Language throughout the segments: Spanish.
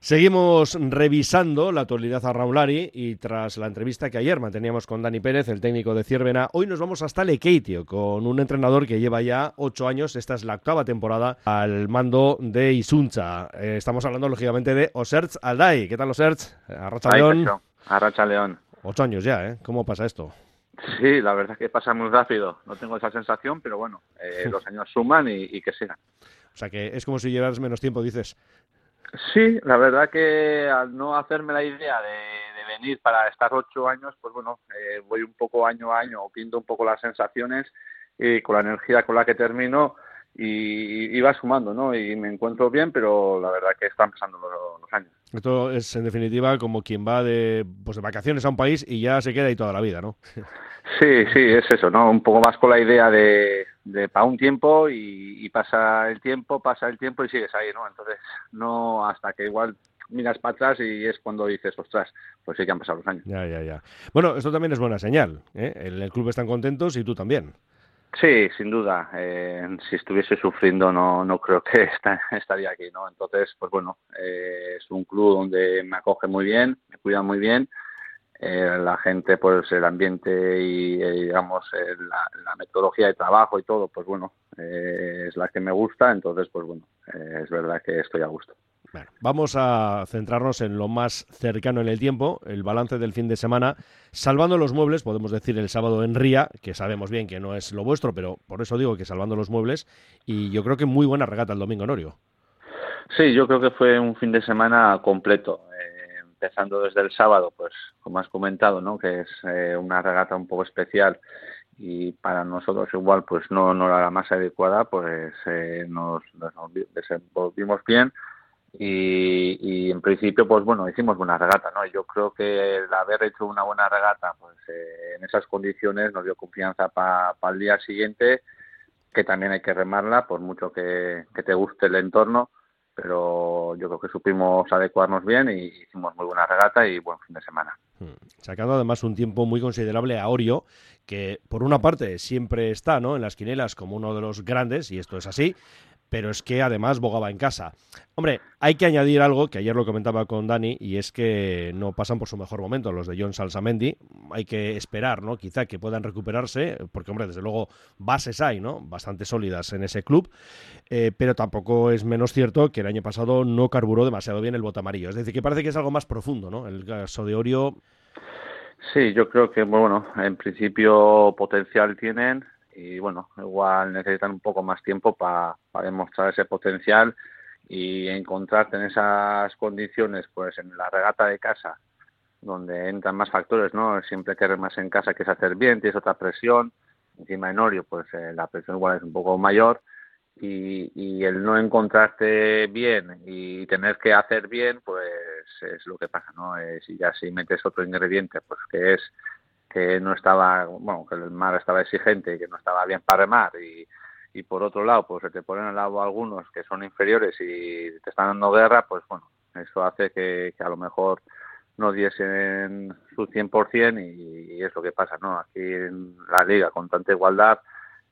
Seguimos revisando la actualidad a Raulari y tras la entrevista que ayer manteníamos con Dani Pérez, el técnico de Ciervena, hoy nos vamos hasta Lekeitio con un entrenador que lleva ya ocho años, esta es la octava temporada, al mando de Isuncha. Eh, estamos hablando lógicamente de Oserts Alday. ¿Qué tal Oserts? Arracha León. Arracha León. Ocho años ya, ¿eh? ¿Cómo pasa esto? Sí, la verdad es que pasa muy rápido. No tengo esa sensación, pero bueno, eh, los años suman y, que sigan. O sea que es como si llevaras menos tiempo, dices. Sí, la verdad que al no hacerme la idea de, venir para estar ocho años, pues bueno, eh, voy un poco año a año, pinto un poco las sensaciones y con la energía con la que termino y, y va sumando, ¿no? Y me encuentro bien, pero la verdad que están pasando los, años. Esto es en definitiva como quien va de, pues de vacaciones a un país y ya se queda ahí toda la vida, ¿no? Sí, sí, es eso, ¿no? Un poco más con la idea de, de para un tiempo y, pasa el tiempo, pasa el tiempo y sigues ahí, ¿no? Entonces, no hasta que igual miras para atrás y es cuando dices, ostras, pues sí que han pasado los años. Ya, ya, ya. Bueno, esto también es buena señal, ¿eh? El, el club están contentos y tú también. Sí, sin duda. Eh, si estuviese sufriendo no, no creo que estaría aquí, ¿no? Entonces, pues bueno, eh, es un club donde me acoge muy bien, me cuida muy bien. Eh, la gente, pues el ambiente y, digamos la, metodología de trabajo y todo, pues bueno, es la que me gusta. Entonces, pues bueno, es verdad que estoy a gusto. Bueno, vamos a centrarnos en lo más cercano en el tiempo, el balance del fin de semana, salvando los muebles, podemos decir el sábado en Ría, que sabemos bien que no es lo vuestro, pero por eso digo que salvando los muebles, y yo creo que muy buena regata el domingo, Norio. Sí, yo creo que fue un fin de semana completo, eh, empezando desde el sábado, pues como has comentado, ¿no? que es eh, una regata un poco especial y para nosotros igual pues no, no era la más adecuada, pues eh, nos, nos desenvolvimos bien y, en principio pues bueno hicimos buena regata no yo creo que el haber hecho una buena regata pues eh, en esas condiciones nos dio confianza para el día siguiente que también hay que remarla por mucho que, te guste el entorno pero yo creo que supimos adecuarnos bien y hicimos muy buena regata y buen fin de semana. Hmm. Sacando además un tiempo muy considerable a Orio, que por una parte siempre está ¿no? en las quinelas como uno de los grandes, y esto es así, pero es que además bogaba en casa. Hombre, hay que añadir algo que ayer lo comentaba con Dani y es que no pasan por su mejor momento los de John Salsamendi. Hay que esperar, ¿no? Quizá que puedan recuperarse, porque hombre, desde luego bases hay, ¿no? Bastante sólidas en ese club, eh, pero tampoco es menos cierto que el año pasado no carburó demasiado bien el bote amarillo. Es decir, que parece que es algo más profundo, ¿no? El caso de Orio. Sí, yo creo que, bueno, en principio potencial tienen, y bueno, igual necesitan un poco más tiempo para demostrar ese potencial y encontrarte en esas condiciones, pues en la regata de casa, donde entran más factores, ¿no? Siempre que más en casa que es hacer bien, tienes otra presión, encima en Orio, pues eh, la presión igual es un poco mayor y, y el no encontrarte bien y tener que hacer bien, pues es lo que pasa, ¿no? Eh, si ya si metes otro ingrediente, pues que es que no estaba, bueno, que el mar estaba exigente y que no estaba bien para remar y, y por otro lado, pues se te ponen al lado algunos que son inferiores y te están dando guerra, pues bueno, eso hace que, a lo mejor no diesen su 100% y, y es lo que pasa, ¿no? Aquí en la liga, con tanta igualdad,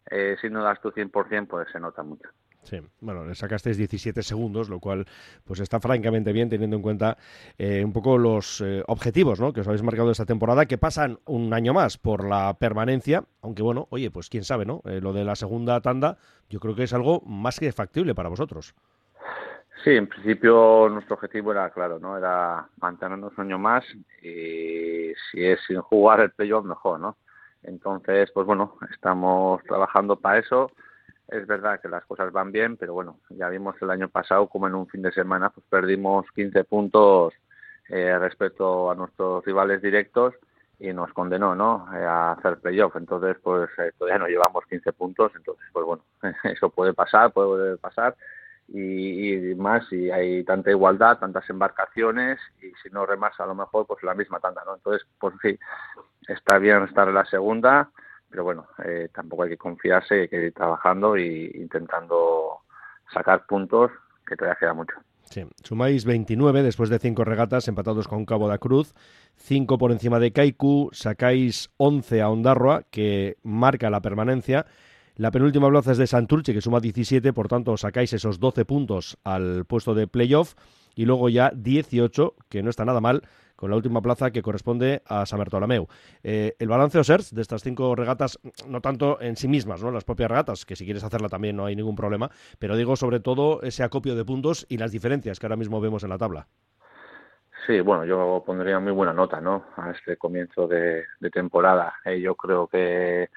eh, si no das tu 100%, pues se nota mucho. Sí, bueno, le sacasteis 17 segundos, lo cual pues está francamente bien teniendo en cuenta eh, un poco los eh, objetivos ¿no? que os habéis marcado esta temporada, que pasan un año más por la permanencia, aunque bueno, oye, pues quién sabe, ¿no? Eh, lo de la segunda tanda yo creo que es algo más que factible para vosotros. Sí, en principio nuestro objetivo era claro, ¿no? Era mantenernos un año más y si es sin jugar el playoff mejor, ¿no? Entonces, pues bueno, estamos trabajando para eso es verdad que las cosas van bien, pero bueno, ya vimos el año pasado como en un fin de semana pues perdimos 15 puntos eh, respecto a nuestros rivales directos y nos condenó ¿no? Eh, a hacer playoff. Entonces, pues eh, todavía no llevamos 15 puntos, entonces, pues bueno, eso puede pasar, puede pasar. Y, y, más si hay tanta igualdad, tantas embarcaciones y si no remas a lo mejor pues la misma tanda, ¿no? Entonces, pues sí, está bien estar en la segunda, pero bueno, eh, tampoco hay que confiarse, hay que ir trabajando e intentando sacar puntos, que todavía queda mucho. Sí, sumáis 29 después de cinco regatas empatados con Cabo da Cruz, 5 por encima de Kaiku, sacáis 11 a Ondarroa, que marca la permanencia. La penúltima plaza es de Santurce, que suma 17, por tanto sacáis esos 12 puntos al puesto de playoff y luego ya 18, que no está nada mal, con la última plaza que corresponde a San Bartolomeu. Eh, el balance Osers de estas cinco regatas, no tanto en sí mismas, ¿no? las propias regatas, que si quieres hacerla también no hay ningún problema, pero digo sobre todo ese acopio de puntos y las diferencias que ahora mismo vemos en la tabla. Sí, bueno, yo pondría muy buena nota, ¿no? A este comienzo de, temporada. Eh, yo creo que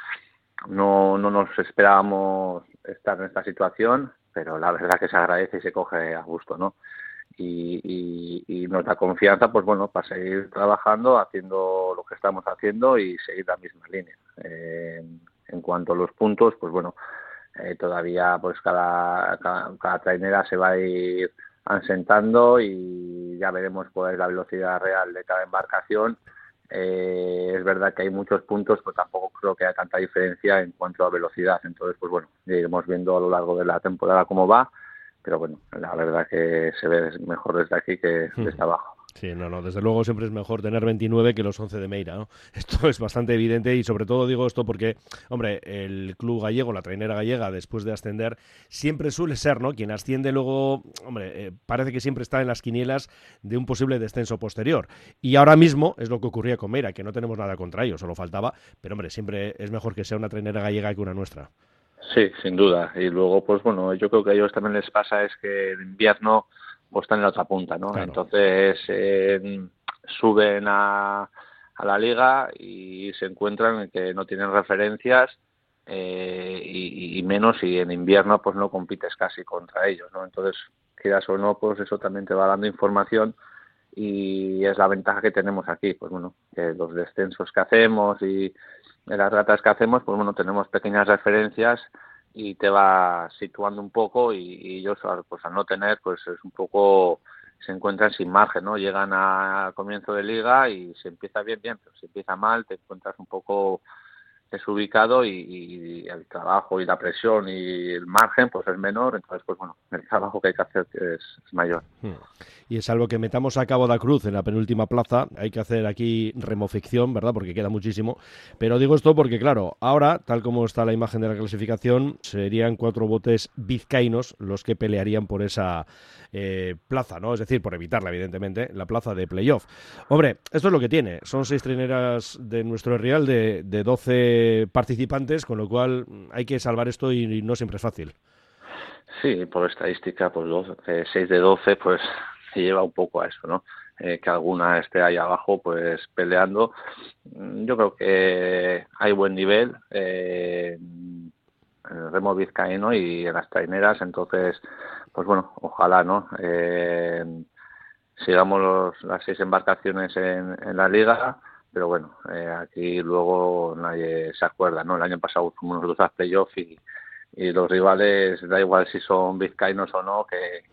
no, no nos esperábamos estar en esta situación, pero la verdad que se agradece y se coge a gusto, ¿no? Y, y, nos da confianza, pues bueno, para seguir trabajando, haciendo lo que estamos haciendo y seguir la misma línea. Eh, en cuanto a los puntos, pues bueno, eh, todavía pues cada, cada, trainera se va a ir asentando y ya veremos cuál es la velocidad real de cada embarcación. Eh, es verdad que hay muchos puntos, pero tampoco creo que haya tanta diferencia en cuanto a velocidad. Entonces, pues bueno, iremos viendo a lo largo de la temporada cómo va pero bueno, la verdad que se ve mejor desde aquí que desde abajo. Sí, no, no, desde luego siempre es mejor tener 29 que los 11 de Meira, ¿no? Esto es bastante evidente y sobre todo digo esto porque, hombre, el club gallego, la trainera gallega, después de ascender, siempre suele ser, ¿no? Quien asciende luego, hombre, eh, parece que siempre está en las quinielas de un posible descenso posterior. Y ahora mismo es lo que ocurría con Meira, que no tenemos nada contra ellos, solo faltaba, pero hombre, siempre es mejor que sea una trainera gallega que una nuestra. Sí, sin duda. Y luego, pues bueno, yo creo que a ellos también les pasa es que el invierno pues están en la otra punta, ¿no? Entonces suben a, a, la liga y se encuentran en que no tienen referencias eh, y, menos y en invierno pues no compites casi contra ellos, ¿no? Entonces, quieras o no, pues eso también te va dando información y es la ventaja que tenemos aquí, pues bueno, que los descensos que hacemos y las ratas que hacemos, pues bueno, tenemos pequeñas referencias y te va situando un poco y, ellos pues al no tener pues es un poco se encuentran sin margen no llegan a comienzo de liga y se empieza bien bien pero si empieza mal te encuentras un poco desubicado y, y, el trabajo y la presión y el margen pues es menor entonces pues bueno el trabajo que hay que hacer es, mayor. Hmm. y es algo que metamos a Cabo da Cruz en la penúltima plaza hay que hacer aquí remoficción verdad porque queda muchísimo. Pero digo esto porque claro ahora tal como está la imagen de la clasificación serían cuatro botes vizcaínos los que pelearían por esa eh, plaza no es decir por evitarla evidentemente la plaza de playoff. Hombre esto es lo que tiene. Son seis trineras de nuestro real de, de 12 participantes, con lo cual hay que salvar esto y, no siempre es fácil. Sí, por estadística, pues 6 de 12, pues se lleva un poco a eso, ¿no? Eh, que alguna esté ahí abajo, pues peleando. Mm, yo creo que hay buen nivel eh, en el remo vizcaíno y en las traineras, entonces, pues bueno, ojalá, ¿no? Eh, sigamos las seis embarcaciones en la liga pero bueno, eh, aquí luego nadie se acuerda, ¿no? El año pasado fuimos nosotros a playoff y, y los rivales, da igual si son vizcaínos o no, que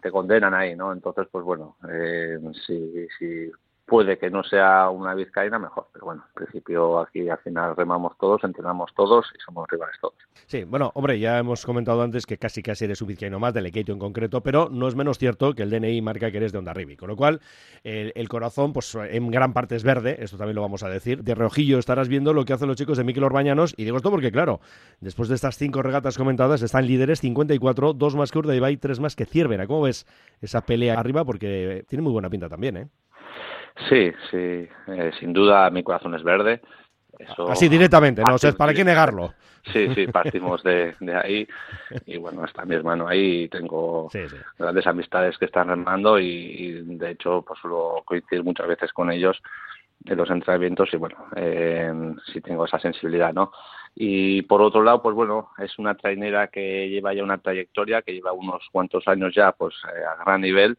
te condenan ahí, ¿no? Entonces, pues bueno, eh, si, si puede que no sea una vizcaína, mejor. Pero bueno, en principio aquí al final remamos todos, entrenamos todos y somos rivales todos. Sí, bueno, hombre, ya hemos comentado antes que casi casi eres un vizcaíno más, del Ekeito en concreto, pero no es menos cierto que el DNI marca que eres de Onda Ribi, con lo cual el, corazón, pues en gran parte es verde, esto también lo vamos a decir. De reojillo estarás viendo lo que hacen los chicos de Miquel Orbañanos, y digo esto porque, claro, después de estas cinco regatas comentadas, están líderes 54, dos más que Urdaibai, tres más que Ciervera. ¿Cómo ves esa pelea arriba? Porque tiene muy buena pinta también, ¿eh? Sí, sí, eh, sin duda mi corazón es verde. Así directamente, ¿no? O sea, ¿para qué negarlo? Sí, sí, partimos de, ahí y bueno, está mi hermano ahí tengo grandes amistades que están remando y, de hecho pues lo coincidir muchas veces con ellos en los entrenamientos y bueno, eh, sí tengo esa sensibilidad, ¿no? Y por otro lado, pues bueno, es una trainera que lleva ya una trayectoria, que lleva unos cuantos años ya pues eh, a gran nivel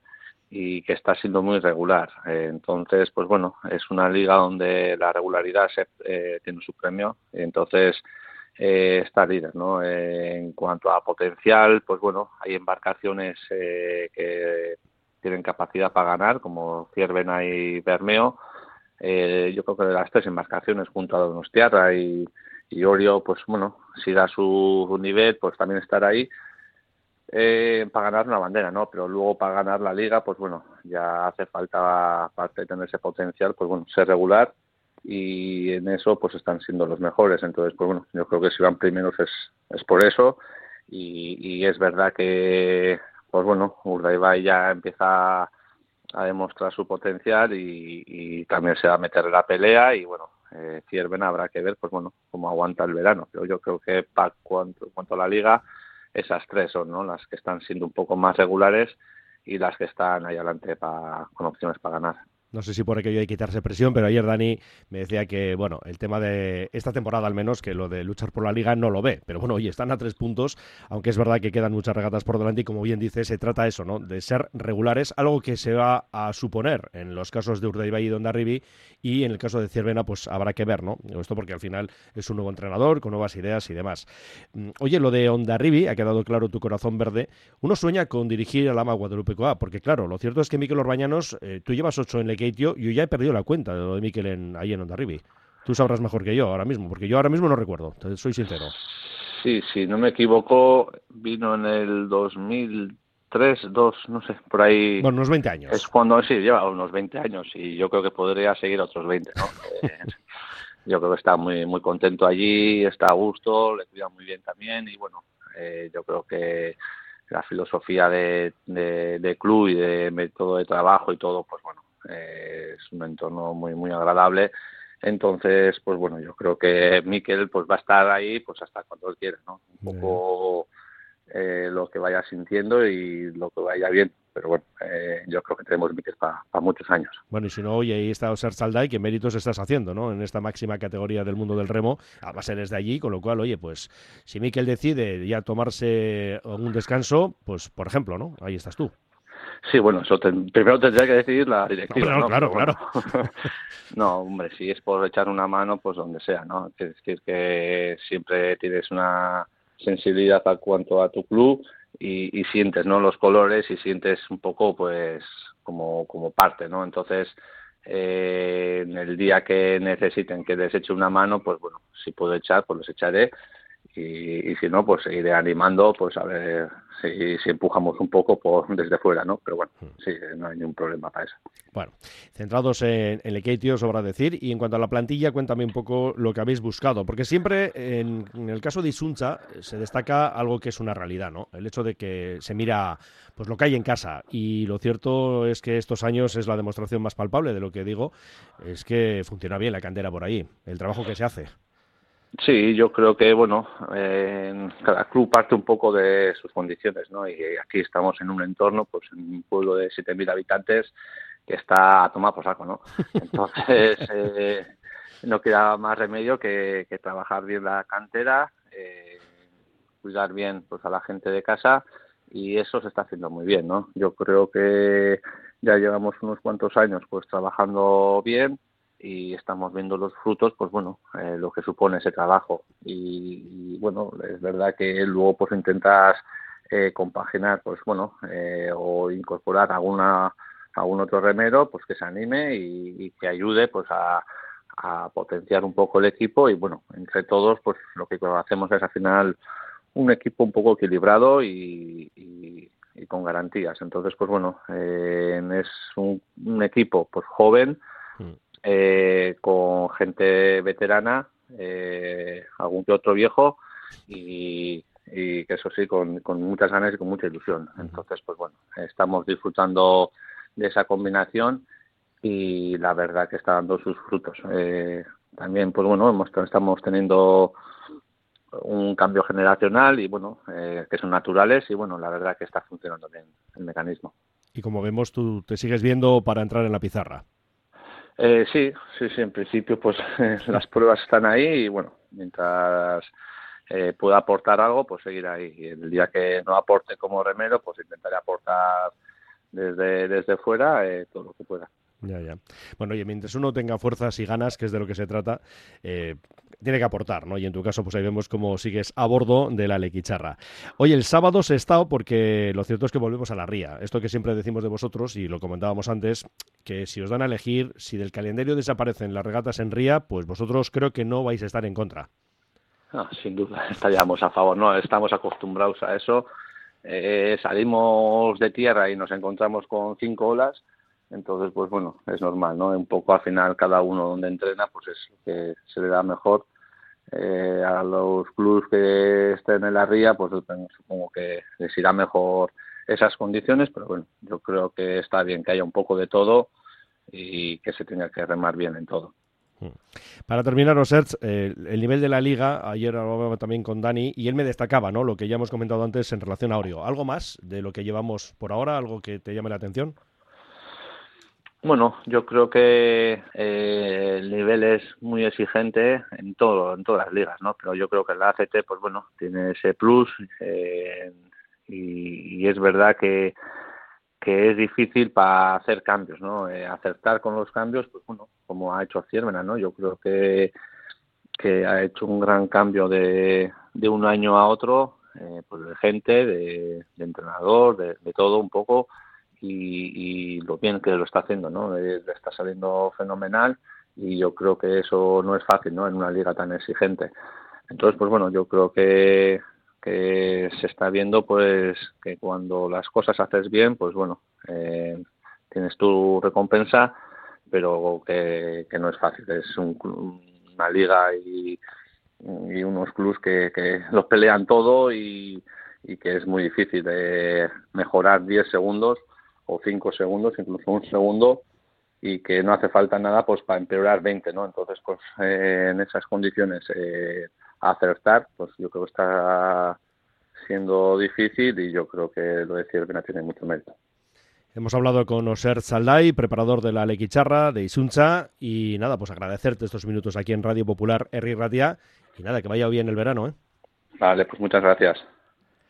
y que está siendo muy regular. Eh, entonces, pues bueno, es una liga donde la regularidad se, eh, tiene su premio. Entonces, eh, está líder, ¿no? en cuanto a potencial, pues bueno, hay embarcaciones que tienen capacidad para ganar, como Ciervena y Bermeo. yo creo que de las tres embarcaciones, junto a Donostiarra y, y Orio, pues bueno, si da su nivel, pues también estar ahí eh, para ganar una bandera, ¿no? Pero luego para ganar la liga, pues bueno, ya hace falta, aparte de tener ese potencial, pues bueno, ser regular y en eso pues están siendo los mejores. Entonces, pues bueno, yo creo que si van primeros es, es por eso y, es verdad que, pues bueno, Urdaibai ya empieza a demostrar su potencial y, también se va a meter en la pelea y bueno, eh, Cierven habrá que ver pues bueno cómo aguanta el verano. Pero yo creo que para cuanto, cuanto la liga, esas tres son ¿no? las que están siendo un poco más regulares y las que están ahí adelante para, con opciones para ganar. No sé si por aquello hay que quitarse presión, pero ayer Dani me decía que, bueno, el tema de esta temporada al menos, que lo de luchar por la liga no lo ve. Pero bueno, oye, están a tres puntos, aunque es verdad que quedan muchas regatas por delante y como bien dice, se trata eso, ¿no? De ser regulares, algo que se va a suponer en los casos de Urdaibai y Dondarribi y en el caso de Ciervena, pues habrá que ver, ¿no? Esto porque al final es un nuevo entrenador con nuevas ideas y demás. Mm, oye, lo de Ondarribi, ha quedado claro tu corazón verde. Uno sueña con dirigir al Ama Guadalupe Coa, porque claro, lo cierto es que Miquel Orbañanos, eh, tú llevas ocho en yo ya he perdido la cuenta de lo de Miquel en, ahí en Ondarribi. Tú sabrás mejor que yo ahora mismo, porque yo ahora mismo no recuerdo, soy sincero. Sí, sí, no me equivoco, vino en el 2003, 2, no sé, por ahí. Bueno, unos 20 años. Es cuando, sí, lleva unos 20 años y yo creo que podría seguir otros 20, ¿no? Eh, yo creo que está muy muy contento allí, está a gusto, le cuida muy bien también y bueno, eh, yo creo que la filosofía de, de, de club y de método de trabajo y todo, pues bueno, eh, es un entorno muy muy agradable entonces pues bueno yo creo que Miquel pues va a estar ahí pues hasta cuando él quiera no un poco eh, lo que vaya sintiendo y lo que vaya bien pero bueno, eh, yo creo que tenemos Miquel para muchos años. Bueno, y si no, hoy ahí está Oser Salday, que méritos estás haciendo, ¿no? En esta máxima categoría del mundo del remo, además eres de allí, con lo cual, oye, pues si Miquel decide ya tomarse un descanso, pues por ejemplo, ¿no? Ahí estás tú. Sí, bueno, eso primero tendría que decidir la directiva. ¿no? Claro, claro. no, hombre, si es por echar una mano, pues donde sea, ¿no? Es decir, que siempre tienes una sensibilidad a cuanto a tu club y, sientes, ¿no? Los colores y sientes un poco, pues, como, como parte, ¿no? Entonces, eh, en el día que necesiten que les eche una mano, pues bueno, si puedo echar, pues los echaré y, si no, pues seguiré animando, pues a ver si, si, empujamos un poco por desde fuera, ¿no? Pero bueno, hmm. sí, no hay ningún problema para eso. Bueno, centrados en, el Keitio, sobra decir, y en cuanto a la plantilla, cuéntame un poco lo que habéis buscado, porque siempre en, el caso de Isuncha se destaca algo que es una realidad, ¿no? El hecho de que se mira pues lo que hay en casa, y lo cierto es que estos años es la demostración más palpable de lo que digo, es que funciona bien la cantera por ahí, el trabajo que se hace. Sí, yo creo que, bueno, cada club parte un poco de sus condiciones, ¿no? Y aquí estamos en un entorno, pues en un pueblo de 7.000 habitantes que está a tomar por saco, ¿no? Entonces, eh, no queda más remedio que, trabajar bien la cantera, eh, cuidar bien pues a la gente de casa y eso se está haciendo muy bien, ¿no? Yo creo que ya llevamos unos cuantos años pues trabajando bien, y estamos viendo los frutos, pues bueno, eh, lo que supone ese trabajo. Y, bueno, es verdad que luego pues intentas eh, compaginar, pues bueno, eh, o incorporar alguna algún otro remero, pues que se anime y, que ayude pues a, potenciar un poco el equipo y bueno, entre todos pues lo que hacemos es al final un equipo un poco equilibrado y, y, con garantías. Entonces pues bueno, es un, un equipo pues joven, mm eh, con gente veterana, eh, algún que otro viejo y, que eso sí, con, muchas ganas y con mucha ilusión. Entonces, pues bueno, estamos disfrutando de esa combinación y la verdad que está dando sus frutos. Eh, también, pues bueno, hemos, estamos teniendo un cambio generacional y bueno, eh, que son naturales y bueno, la verdad que está funcionando bien el mecanismo. Y como vemos, tú te sigues viendo para entrar en la pizarra. Eh, sí, sí, sí, en principio pues las pruebas están ahí y bueno, mientras eh, pueda aportar algo, pues seguir ahí. Y el día que no aporte como remero, pues intentaré aportar desde, desde fuera eh, todo lo que pueda. Ya, ya. Bueno, oye, mientras uno tenga fuerzas y ganas, que es de lo que se trata, eh, tiene que aportar, ¿no? Y en tu caso, pues ahí vemos cómo sigues a bordo de la Lequicharra. Oye, el sábado se estado porque lo cierto es que volvemos a la ría. Esto que siempre decimos de vosotros, y lo comentábamos antes, que si os dan a elegir, si del calendario desaparecen las regatas en ría, pues vosotros creo que no vais a estar en contra. Ah, sin duda, estaríamos a favor, ¿no? Estamos acostumbrados a eso. Eh, salimos de tierra y nos encontramos con cinco olas entonces pues bueno, es normal, ¿no? Un poco al final cada uno donde entrena pues es que se le da mejor. Eh, a los clubes que estén en la ría pues supongo que les irá mejor esas condiciones, pero bueno, yo creo que está bien que haya un poco de todo y que se tenga que remar bien en todo. Mm. Para terminar, Oserts, eh, el nivel de la liga, ayer hablábamos también con Dani, y él me destacaba, ¿no? Lo que ya hemos comentado antes en relación a Oreo. ¿Algo más de lo que llevamos por ahora? ¿Algo que te llame la atención? Bueno, yo creo que eh, el nivel es muy exigente en todo, en todas las ligas, ¿no? Pero yo creo que la ACT, pues bueno, tiene ese plus eh, y, es verdad que es difícil para hacer cambios, ¿no? Eh, acertar con los cambios, pues bueno, como ha hecho Ciervena, ¿no? Yo creo que, ha hecho un gran cambio de, de un año a otro, eh, pues de gente, de, entrenador, de, todo un poco, y, y, lo bien que lo está haciendo, ¿no? Eh, le está saliendo fenomenal y yo creo que eso no es fácil, ¿no? En una liga tan exigente. Entonces, pues bueno, yo creo que que se está viendo pues que cuando las cosas haces bien pues bueno eh, tienes tu recompensa pero que, no es fácil es una liga y, unos clubs que, que los pelean todo y, que es muy difícil de mejorar 10 segundos o 5 segundos incluso un segundo y que no hace falta nada pues para empeorar 20 no entonces pues eh, en esas condiciones eh, acertar, pues yo creo que está siendo difícil y yo creo que lo de Ciervena tiene mucho mérito. Hemos hablado con Oser Salday, preparador de la Lequicharra de Isuncha, y nada, pues agradecerte estos minutos aquí en Radio Popular Erri Ratia, y nada, que vaya bien el verano, ¿eh? Vale, pues muchas gracias.